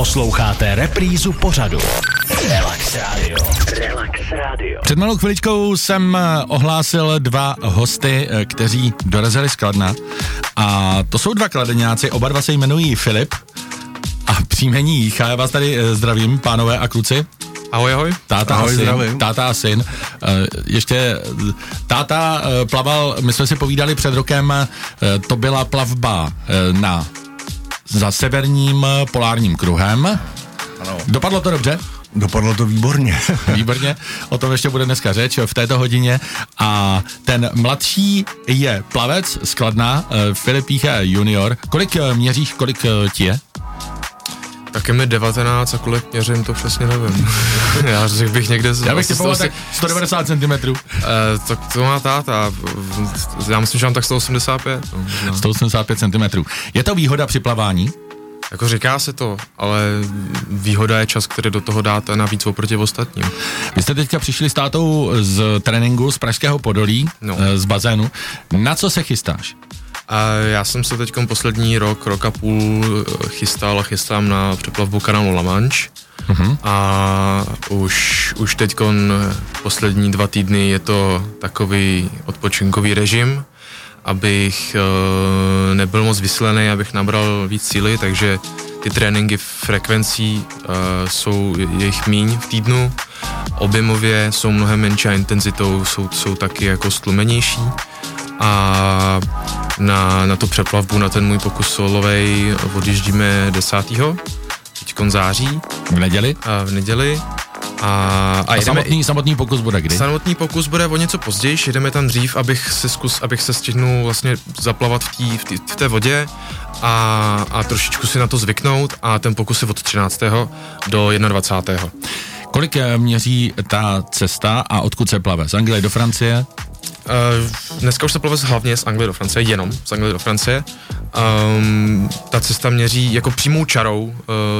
Posloucháte reprízu pořadu. Relax Radio. Relax Radio. Před malou chviličkou jsem eh, ohlásil dva hosty, eh, kteří dorazili z Kladna. A to jsou dva kladeňáci, oba dva se jmenují Filip a příjmení Jícha. Já vás tady eh, zdravím, pánové a kluci. Ahoj, ahoj. Táta ahoj, a syn. zdravím. Táta a syn. Eh, Ještě táta plaval, my jsme si povídali před rokem, to byla plavba na za severním eh, polárním kruhem. Ano. Dopadlo to dobře? Dopadlo to výborně. Výborně, o tom ještě bude dneska řeč v této hodině. A ten mladší je plavec z Kladna, eh, Filip Jícha junior. Kolik eh, měříš, kolik ti je? Tak je mi 19 a kolik měřím, to přesně nevím. Já řekl bych někde... Já bych typoval tak 190 cm. Eh, tak to má táta. Já myslím, že mám tak 185. No, možná. 185 cm. Je to výhoda při plavání? Jako říká se to, ale výhoda je čas, který do toho dáte navíc oproti ostatním. Vy jste teďka přišli s tátou z tréninku z Pražského Podolí, No. eh, z bazénu. Na co se chystáš? A já jsem se teď poslední rok, rok a půl eh, chystal a chystám na přeplavbu kanálu La Manche. Mhm. A už, už teď poslední dva týdny je to takový odpočinkový režim, abych uh, nebyl moc vyslený, abych nabral víc síly, takže ty tréninky frekvencí uh, jsou je jich míň v týdnu, objemově jsou mnohem menší a intenzitou jsou, jsou taky jako stlumenější a na, na tu přeplavbu, na ten můj pokus solovej odjíždíme 10. teďkon září V neděli? a v neděli a, a, A jedeme, samotný, samotný pokus bude kdy? Samotný pokus bude o něco později, jedeme tam dřív, abych se zkus, abych se stihnul vlastně zaplavat v, tý, v, tý, v té vodě a, a trošičku si na to zvyknout a ten pokus je od 13. do 21. Kolik eh, měří ta cesta a odkud se plave? Z Anglie do Francie? Uh, dneska už se plave hlavně z Anglie do Francie, jenom z Anglie do Francie. Um, ta cesta měří jako přímou čarou, uh,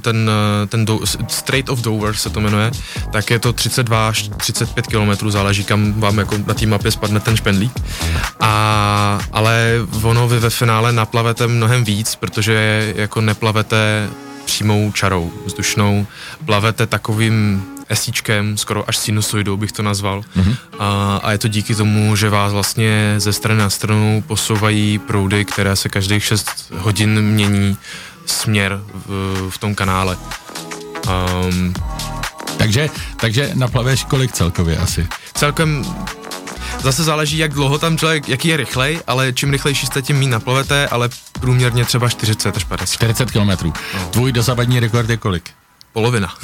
ten, uh, ten do, Strait of Dover se to jmenuje, tak je to 32 až 35 km, záleží kam vám jako na té mapě spadne ten špendlík. A, ale ono vy ve finále naplavete mnohem víc, protože jako neplavete přímou čarou vzdušnou, plavete takovým esíčkem, skoro až sinusoidou bych to nazval. Mm-hmm. A, a je to díky tomu, že vás vlastně ze strany na stranu posouvají proudy, které se každých 6 hodin mění směr v, v tom kanále. Um, Takže, takže naplaveš kolik celkově asi? celkem zase záleží, jak dlouho tam člověk, jaký je rychlej, ale čím rychlejší jste, tím méně naplavete, ale průměrně třeba 40 až 50. 40 km. Tvůj dosavadní rekord je kolik? Polovina.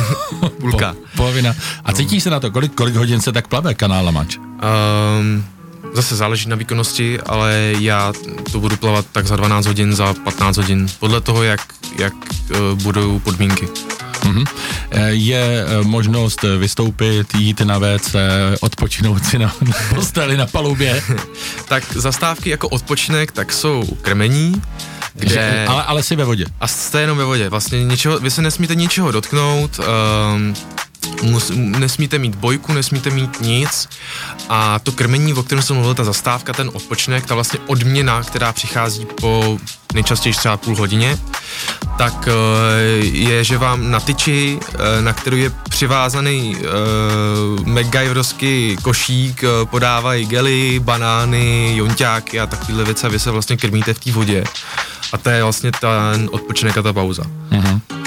Půlka. Po, polovina. A cítíš se na to, kolik, kolik hodin se tak plave kanál La Manche? Um, zase záleží na výkonnosti, ale já to budu plavat tak za 12 hodin, za 15 hodin, podle toho, jak, jak uh, budou podmínky. Mhm. Eh, Je eh, možnost eh, vystoupit, jít na WC, odpočinout si na, na posteli, na palubě. Tak zastávky jako odpočinek, tak jsou krmení, kde... Ale, ale si ve vodě. A jste jenom ve vodě. Vlastně ničeho, vy se nesmíte ničeho dotknout, um, mus, nesmíte mít bojku, nesmíte mít nic. A to krmení, o kterém jsem mluvil, ta zastávka, ten odpočinek, ta vlastně odměna, která přichází po nejčastěji třeba půl hodině, tak eh, je, že vám na tyči, eh, na kterou je přivázaný uh, MacGyverovský košík, eh, podávají gely, banány, jonťáky a takovéhle věci a vy se vlastně krmíte v té vodě. A to je vlastně ten odpočinek a ta pauza. Mhm.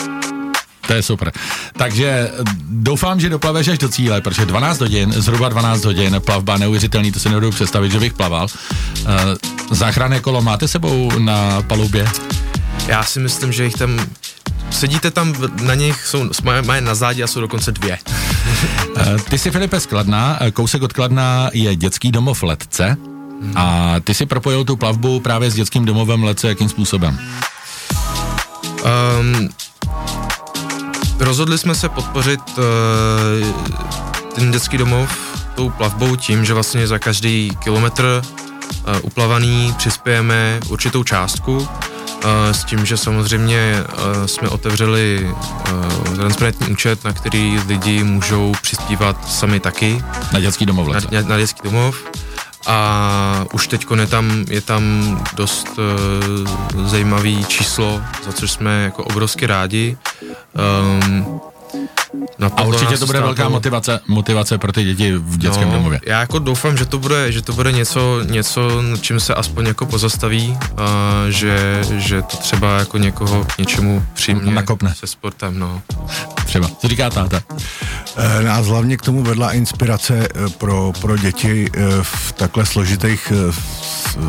To je super. Takže eh, doufám, že doplaveš až do cíle, protože 12 hodin, zhruba 12 hodin, plavba neuvěřitelný, to si nebudu představit, že bych plaval. Uh, záchranné kolo máte sebou na palubě? Já si myslím, že jich tam sedíte tam, na nich jsou, mají, na zádě a jsou dokonce dvě. Uh, ty jsi Filipe z Kladna, eh, kousek od Kladna je dětský domov Letce a ty si propojil tu plavbu právě s dětským domovem Letce, jakým způsobem? Um, rozhodli jsme se podpořit uh, ten dětský domov tou plavbou tím, že vlastně za každý kilometr uh, uplavaný přispějeme určitou částku uh, s tím, že samozřejmě uh, jsme otevřeli uh, transparentní účet, na který lidi můžou přispívat sami taky Na dětský domov na, Letce. na, na dětský domov a už teď je tam, je tam dost uh, zajímavý číslo, za což jsme jako obrovsky rádi. Um, a určitě to bude velká motivace, motivace pro ty děti v dětském no, domově. Já jako doufám, že to bude, že to bude něco, něco, čím se aspoň jako pozastaví, a že, že to třeba jako někoho k něčemu přijmě Nakopne. se sportem, no. Třeba. Co říká táta? Eh, nás hlavně k tomu vedla inspirace eh, pro, pro děti eh, v takhle složitých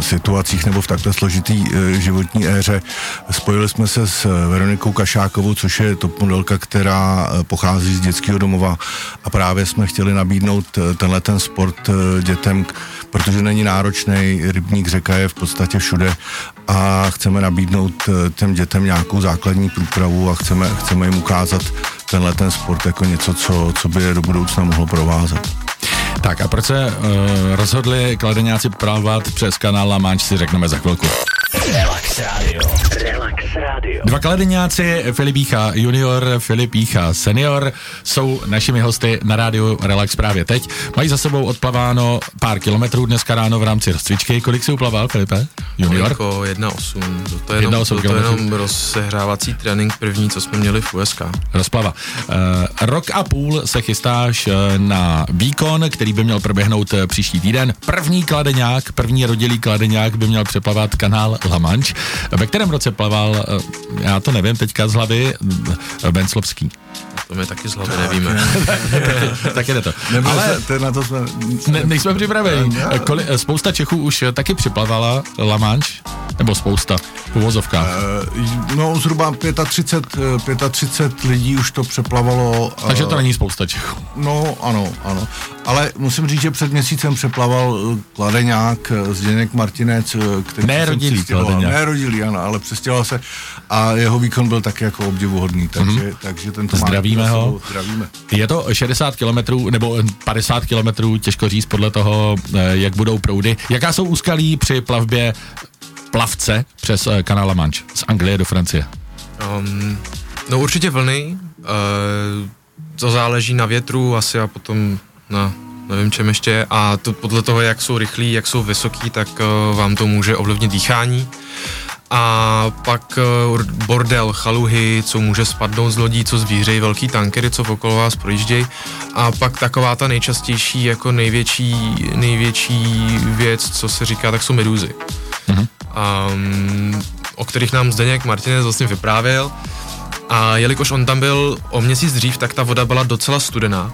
situacích nebo v takhle složitý životní éře. Spojili jsme se s Veronikou Kašákovou, což je top modelka, která pochází z dětského domova a právě jsme chtěli nabídnout tenhle ten sport dětem, protože není náročný, rybník řeka je v podstatě všude a chceme nabídnout těm dětem nějakou základní průpravu a chceme, chceme jim ukázat tenhle ten sport jako něco, co, co by je do budoucna mohlo provázet. Tak a proč se uh, rozhodli kladeňáci právat přes kanál La Manche, si řekneme za chvilku. Relax Radio. Relax Radio. Dva kladeňáci, Filipícha junior, Filipícha senior, jsou našimi hosty na rádiu Relax právě teď. Mají za sebou odplaváno pár kilometrů dneska ráno v rámci rozcvičky. Kolik si uplaval, Filipe? Junior? Jako 1,8. To je jenom, to, to jenom rozsehrávací trénink první, co jsme měli v USK. Rozplava. Uh, rok a půl se chystáš uh, na výkon, který by měl proběhnout uh, příští týden. První kladeňák, první rodilý kladeňák by měl přeplavat kanál La. Ve kterém roce plaval, uh, já to nevím teďka z hlavy, Venclovský. To my taky z hlavy nevíme. tak je to. Nebyl Ale se, na to jsme... Ne, nejsme připraveni. Koli, spousta Čechů už taky připlavala La Manche, nebo spousta v uvozovkách. Uh, no zhruba 35, 35 lidí už to přeplavalo. Takže to není spousta Čechů. No ano, ano. Ale musím říct, že před měsícem přeplaval Kladeňák, Zdeněk Martinec, který ne rodilý. Ne rodilý, ano, ale přestěhoval se a jeho výkon byl taky jako obdivuhodný, takže, mm-hmm. takže tento Zdravíme ho. Zdravíme. Je to 60 kilometrů nebo 50 kilometrů, těžko říct podle toho, eh, jak budou proudy. Jaká jsou úskalí při plavbě plavce přes eh, kanál La Manche z Anglie do Francie? Um, no určitě vlny, uh, to záleží na větru asi a potom na nevím čem ještě a to podle toho, jak jsou rychlí, jak jsou vysoký, tak uh, vám to může ovlivnit dýchání a pak uh, bordel, chaluhy, co může spadnout z lodí, co zvířejí velký tankery, co okolo vás projíždějí a pak taková ta nejčastější, jako největší, největší věc, co se říká, tak jsou medúzy. Mm-hmm. Um, o kterých nám Zdeněk Martinez vlastně vyprávěl a jelikož on tam byl o měsíc dřív, tak ta voda byla docela studená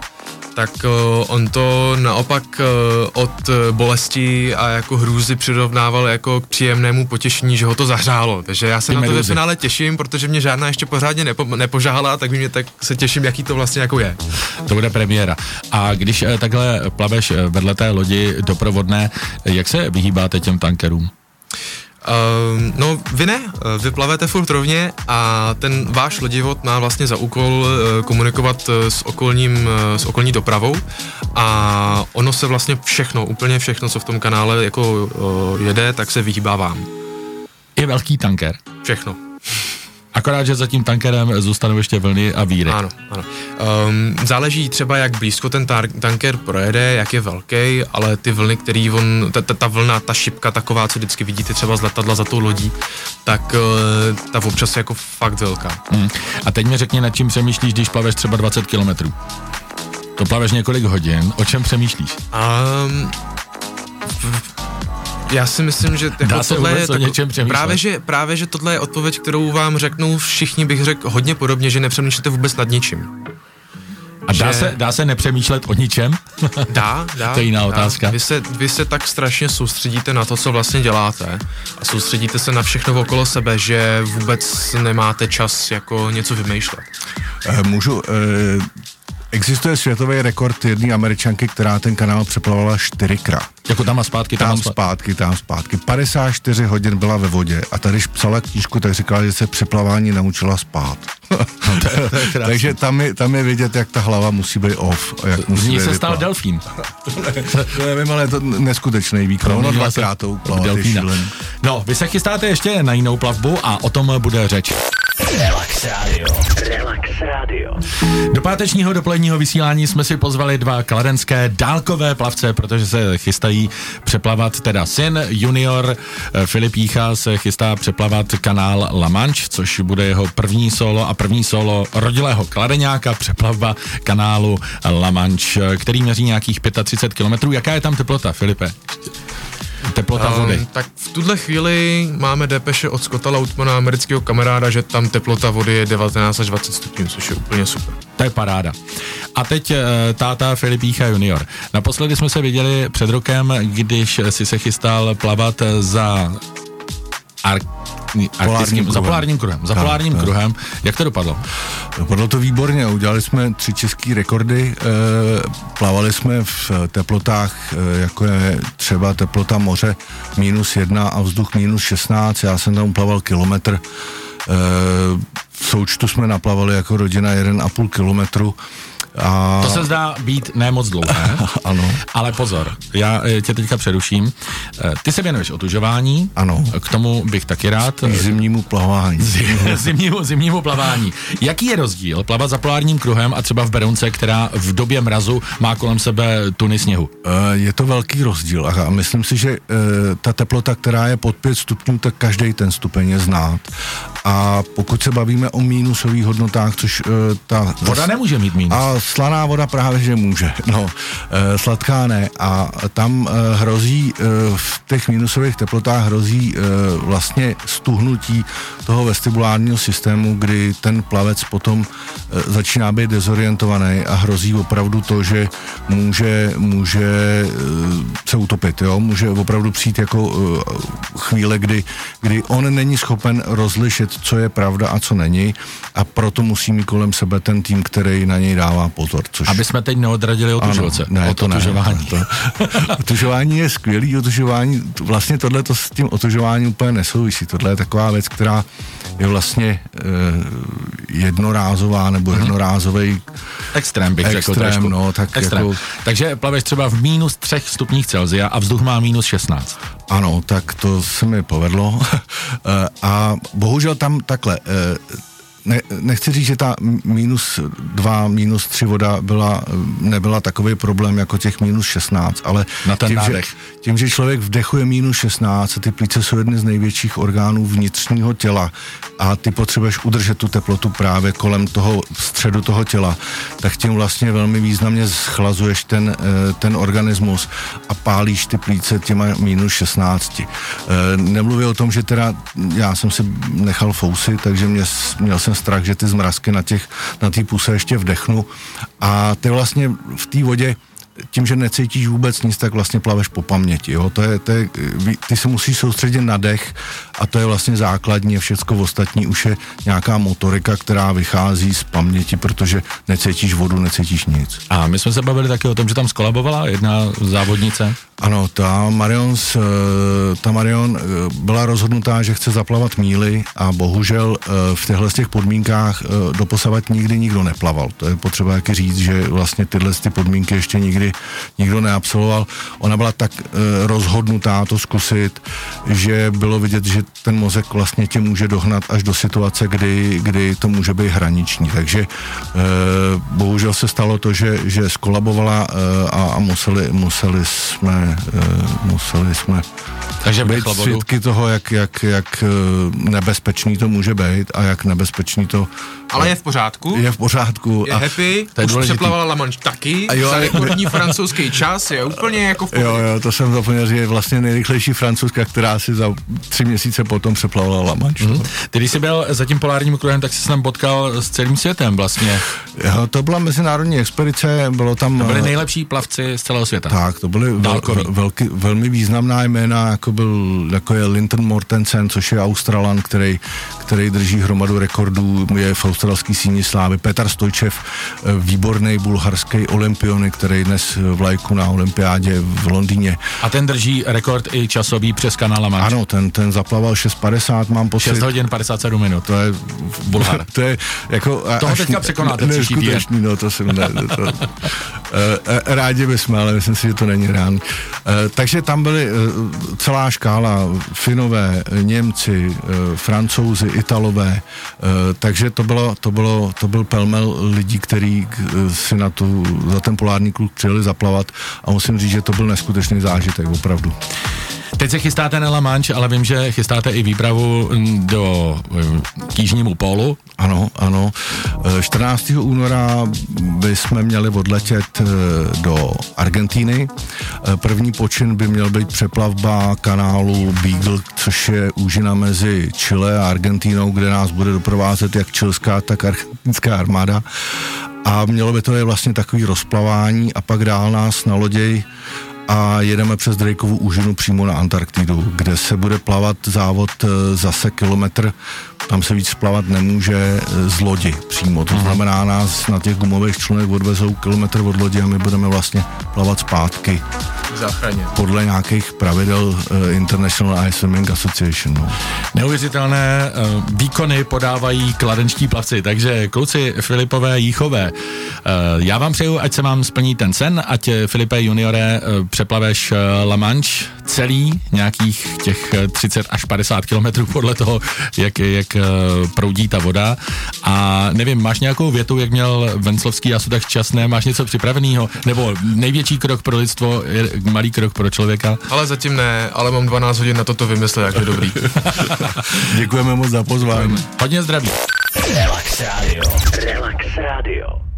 tak uh, on to naopak uh, od uh, bolesti a jako hrůzy přirovnával jako k příjemnému potěšení, že ho to zahřálo. Takže já se Ty na to ve finále těším, protože mě žádná ještě pořádně nepo, nepožáhala, tak mě tak se těším, jaký to vlastně jako je. To bude premiéra. A když takhle plaveš vedle té lodi doprovodné, jak se vyhýbáte těm tankerům? Uh, no, vy ne, vy plavete furt rovně a ten váš lodivod má vlastně za úkol uh, komunikovat s, okolním, s okolní dopravou a ono se vlastně všechno, úplně všechno, co v tom kanále jako jede, tak se vyhýbá vám. Je velký tanker. Všechno. Akorát, že za tím tankerem zůstanou ještě vlny a víry. Ano, ano. Um, záleží třeba, jak blízko ten tar- tanker projede, jak je velký, ale ty vlny, který on, ta, ta, ta vlna, ta šipka taková, co vždycky vidíte třeba z letadla za tou lodí, tak uh, ta občas je jako fakt velká. Hmm. A teď mi řekni, nad čím přemýšlíš, když plaveš třeba 20 kilometrů. To plaveš několik hodin, o čem přemýšlíš? Um, já si myslím, že jako Dá se tohle je tako, právě, že, právě, že tohle je odpověď, kterou vám řeknou všichni, bych řekl hodně podobně, že nepřemýšlíte vůbec nad ničím. A dá, že... se, dá se nepřemýšlet o ničem? Dá, dá. to je jiná dá. otázka. Vy se, vy se tak strašně soustředíte na to, co vlastně děláte a soustředíte se na všechno okolo sebe, že vůbec nemáte čas jako něco vymýšlet. Eh, můžu, eh, Existuje světový rekord jedné američanky, která ten kanál přeplavala čtyřikrát. Jako tam a zpátky, tam, tam a zpátky. tam zpátky. 54 hodin byla ve vodě a tady, když psala knížku, tak říkala, že se přeplavání naučila spát. No, to je, to je Takže tam je, tam je vidět, jak ta hlava musí být off. A jak musí se stal delfín. to nevím, ale je to neskutečný výkon. No, dvakrát to No, vy se chystáte ještě na jinou plavbu a o tom bude řeč. Relax Radio. Relax Radio. Do pátečního dopoledního vysílání jsme si pozvali dva kladenské dálkové plavce, protože se chystají přeplavat, teda syn junior eh, Filip Jícha se chystá přeplavat kanál La Manche, což bude jeho první solo a první solo rodilého kladeňáka, přeplavba kanálu La Manche, který měří nějakých 35 km. Jaká je tam teplota, Filipe? Teplota vody. Um, tak v tuhle chvíli máme depeše od Scotta Lautmana, amerického kamaráda, že tam teplota vody je 19 až 20 stupňů, což je úplně super. To je paráda. A teď uh, táta Filipícha junior. Naposledy jsme se viděli před rokem, když si se chystal plavat za ar- kruhem. za polárním kruhem. Za Tak, polárním tak. kruhem. Jak to dopadlo? Dopadlo to výborně, udělali jsme tři české rekordy, e, plavali jsme v teplotách, e, jako je třeba teplota moře minus jedna a vzduch minus 16, já jsem tam plaval kilometr, e, v součtu jsme naplavali jako rodina 1,5 kilometru a To se zdá být ne moc dlouhé, ano, ale pozor, já eh, tě teďka přeruším. Eh, Ty se věnuješ otužování, ano, k tomu bych taky rád. k zimnímu plavání. zimnímu, zimnímu plavání. Jaký je rozdíl plavat za polárním kruhem a třeba v Berounce, která v době mrazu má kolem sebe tuny sněhu? Eh, Je to velký rozdíl a myslím si, že eh, ta teplota, která je pod 5 stupňů, tak každý ten stupeň je znát. A pokud se bavíme o mínusových hodnotách, což eh, ta... Voda nemůže mít mínus. A slaná voda právě, že může. No, eh, sladká ne. A tam eh, hrozí, eh, v těch minusových teplotách hrozí eh, vlastně stuhnutí toho vestibulárního systému, kdy ten plavec potom eh, začíná být dezorientovaný a hrozí opravdu to, že může, může eh, se utopit, jo? může opravdu přijít jako eh, chvíle, kdy, kdy on není schopen rozlišit, co je pravda a co není a proto musí mít kolem sebe ten tým, který na něj dává pozor. Což Aby jsme teď neodradili otužovce. ne, od to ne. otužování. To, otužování je skvělý, otužování, to- vlastně tohle to s tím otužováním úplně nesouvisí. Tohle je taková věc, která je vlastně eh, jednorázová Mhm. nebo jednorázový Extrém bych řekl Extrém, trošku. no, tak Extrém. jako- Takže plaveš třeba v minus třech stupních Celsia a vzduch má minus 16. Ano, tak to se mi povedlo. Eh, a bohužel tam takhle, eh, ne, nechci říct, že ta minus dva, minus tři voda byla, nebyla takový problém jako těch minus 16, ale Na ten tím, že, tím, že člověk vdechuje minus 16 a ty plíce jsou jedny z největších orgánů vnitřního těla a ty potřebuješ udržet tu teplotu právě kolem toho středu toho těla, tak tím vlastně velmi významně schlazuješ ten, eh, ten organismus a pálíš ty plíce těma minus 16. Eh, Nemluvím o tom, že teda já jsem si nechal fousy, takže mě, měl jsem strach, že ty zmrazky na těch, na té puse ještě vdechnu. A ty vlastně v té vodě tím, že necítíš vůbec nic, tak vlastně plaveš po paměti. Jo? To je, to je, ty se musíš soustředit na dech a to je vlastně základní a všecko ostatní už je nějaká motorika, která vychází z paměti, protože necítíš vodu, necítíš nic. A my jsme se bavili taky o tom, že tam skolabovala jedna závodnice. Ano, ta Marion, eh, ta Marion eh, byla rozhodnutá, že chce zaplavat míly a bohužel eh, v těchto těch podmínkách doposavat nikdy nikdo neplaval. To je potřeba taky říct, že vlastně tyhle ty podmínky ještě nikdy nikdo neabsolvoval. Ona byla tak eh, rozhodnutá to zkusit, že bylo vidět, že ten mozek vlastně tě může dohnat až do situace, kdy, kdy to může být hraniční. Takže eh, bohužel se stalo to, že, že skolabovala eh, a, a museli, museli jsme, eh, museli jsme Takže být svědky toho, jak, jak, jak nebezpečný to může být a jak nebezpečný to Ale je v pořádku. je v pořádku. Je a, happy, to je už důležitý. přeplavala La Manche taky, A jo, za ale- rekordní francouzský čas, je úplně jako v Jo, pohodě. jo, to jsem zapomněl, že je vlastně nejrychlejší francouzka, která si za tři měsíce potom přeplavala La Manche. Mhm. Ty, když jsi byl za tím polárním kruhem, tak jsi se tam potkal s celým světem vlastně. Jo, to byla mezinárodní expedice, bylo tam... To byli eh, nejlepší plavci z celého světa. Tak, to byly vel, velky, velmi významná jména, jako, byl, jako je Linton Mortensen, což je Australan, který, který drží hromadu rekordů, je v australský síni slávy. Petr Stojčev, eh, výborný bulharský olympiony, který dnes vlajku na olympiádě v Londýně. A ten drží rekord i časový přes kanál Manche. Ano, ten, ten zaplaval 6,50, mám pocit. 6 hodin 57 minut. To je Bulhar. To je jako... Toho teďka překonáte příští týden. no to jsem ne, to, E, rádi bychom, ale myslím si, že to není reálný. E, takže tam byly e, celá škála Finové, Němci, Francouzi, Italové, takže to bylo, to bylo, to byl pelmel lidí, který si na tu, za ten polární klub přijeli zaplavat a musím říct, že to byl neskutečný zážitek, opravdu. Teď se chystáte na La Manche, ale vím, že chystáte i výpravu do k Jižnímu pólu. Ano, ano. 14. února bychom měli odletět do Argentíny. První počin by měl být přeplavba kanálu Beagle, což je úžina mezi Chile a Argentínou, kde nás bude doprovázet jak čilská, tak argentinská armáda. A mělo by to je vlastně takový rozplavání a pak dál nás na loděj a jedeme přes Drakeovu úžinu přímo na Antarktidu, kde se bude plavat závod eh, zase kilometr, tam se víc plavat nemůže eh, z lodi přímo, to mhm. znamená nás na těch gumových člunech odvezou kilometr od lodi a my budeme vlastně plavat zpátky záchraně. Podle nějakých pravidel uh, International Ice Swimming Association. No. Neuvěřitelné uh, výkony podávají kladenčtí plavci, takže kluci Filipové, Jíchové, uh, já vám přeju, ať se vám splní ten sen, ať Filipe juniore uh, přeplaveš uh, La Manche celý, nějakých těch 30 až 50 kilometrů podle toho, jak, jak uh, proudí ta voda. A nevím, máš nějakou větu, jak měl Venclovský a Sudach časné, máš něco připraveného? Nebo největší krok pro lidstvo je malý krok pro člověka. Ale zatím ne, ale mám 12 hodin na toto vymyslet, jak je dobrý. Děkujeme moc za pozvání. Hodně zdraví. Relax Radio. Relax Radio.